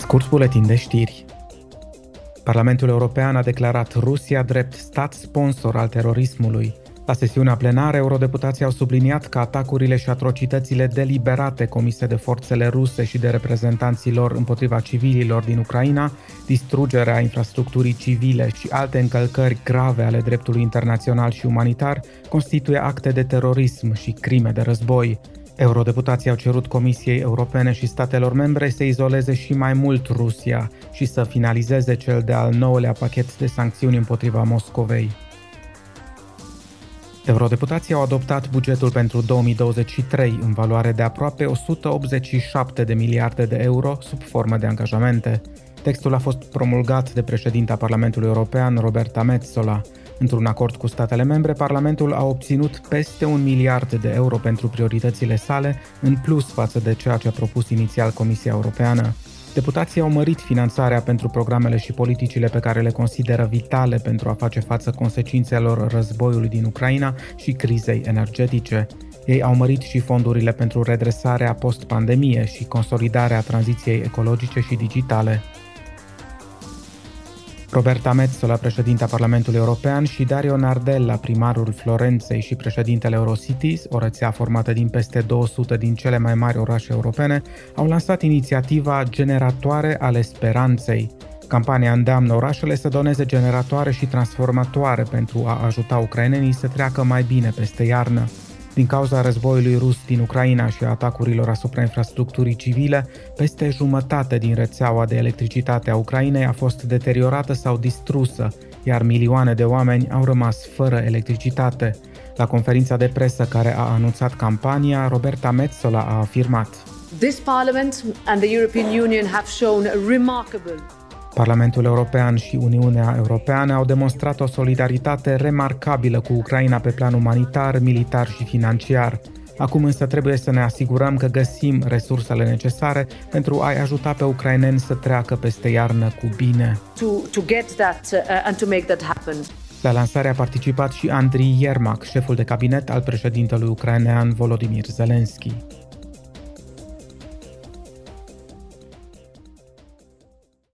Scurt buletin de știri. Parlamentul European a declarat Rusia drept stat sponsor al terorismului. La sesiunea plenară, eurodeputații au subliniat că atacurile și atrocitățile deliberate comise de forțele ruse și de reprezentanții lor împotriva civililor din Ucraina, distrugerea infrastructurii civile și alte încălcări grave ale dreptului internațional și umanitar constituie acte de terorism și crime de război. Eurodeputații au cerut Comisiei Europene și statelor membre să izoleze și mai mult Rusia și să finalizeze cel de-al nouălea pachet de sancțiuni împotriva Moscovei. Eurodeputații au adoptat bugetul pentru 2023 în valoare de aproape 187 de miliarde de euro sub formă de angajamente. Textul a fost promulgat de președinta Parlamentului European, Roberta Metsola. Într-un acord cu statele membre, Parlamentul a obținut peste un miliard de euro pentru prioritățile sale, în plus față de ceea ce a propus inițial Comisia Europeană. Deputații au mărit finanțarea pentru programele și politicile pe care le consideră vitale pentru a face față consecințelor războiului din Ucraina și crizei energetice. Ei au mărit și fondurile pentru redresarea post-pandemie și consolidarea tranziției ecologice și digitale. Roberta Metsola, președinta Parlamentului European, și Dario Nardella, primarul Florenței și președintele Eurocities, o rețea formată din peste 200 din cele mai mari orașe europene, au lansat inițiativa Generatoare ale Speranței. Campania îndeamnă orașele să doneze generatoare și transformatoare pentru a ajuta ucrainenii să treacă mai bine peste iarnă. Din cauza războiului rus din Ucraina și a atacurilor asupra infrastructurii civile, peste jumătate din rețeaua de electricitate a Ucrainei a fost deteriorată sau distrusă, iar milioane de oameni au rămas fără electricitate. La conferința de presă care a anunțat campania, Roberta Metsola a afirmat This Parliament and the European Union have shown a remarkable Parlamentul European și Uniunea Europeană au demonstrat o solidaritate remarcabilă cu Ucraina pe plan umanitar, militar și financiar. Acum însă trebuie să ne asigurăm că găsim resursele necesare pentru a-i ajuta pe ucraineni să treacă peste iarnă cu bine. To, to get that uh, and to make that happen. La lansare a participat și Andriy Yermak, șeful de cabinet al președintelui ucrainean Volodymyr Zelensky.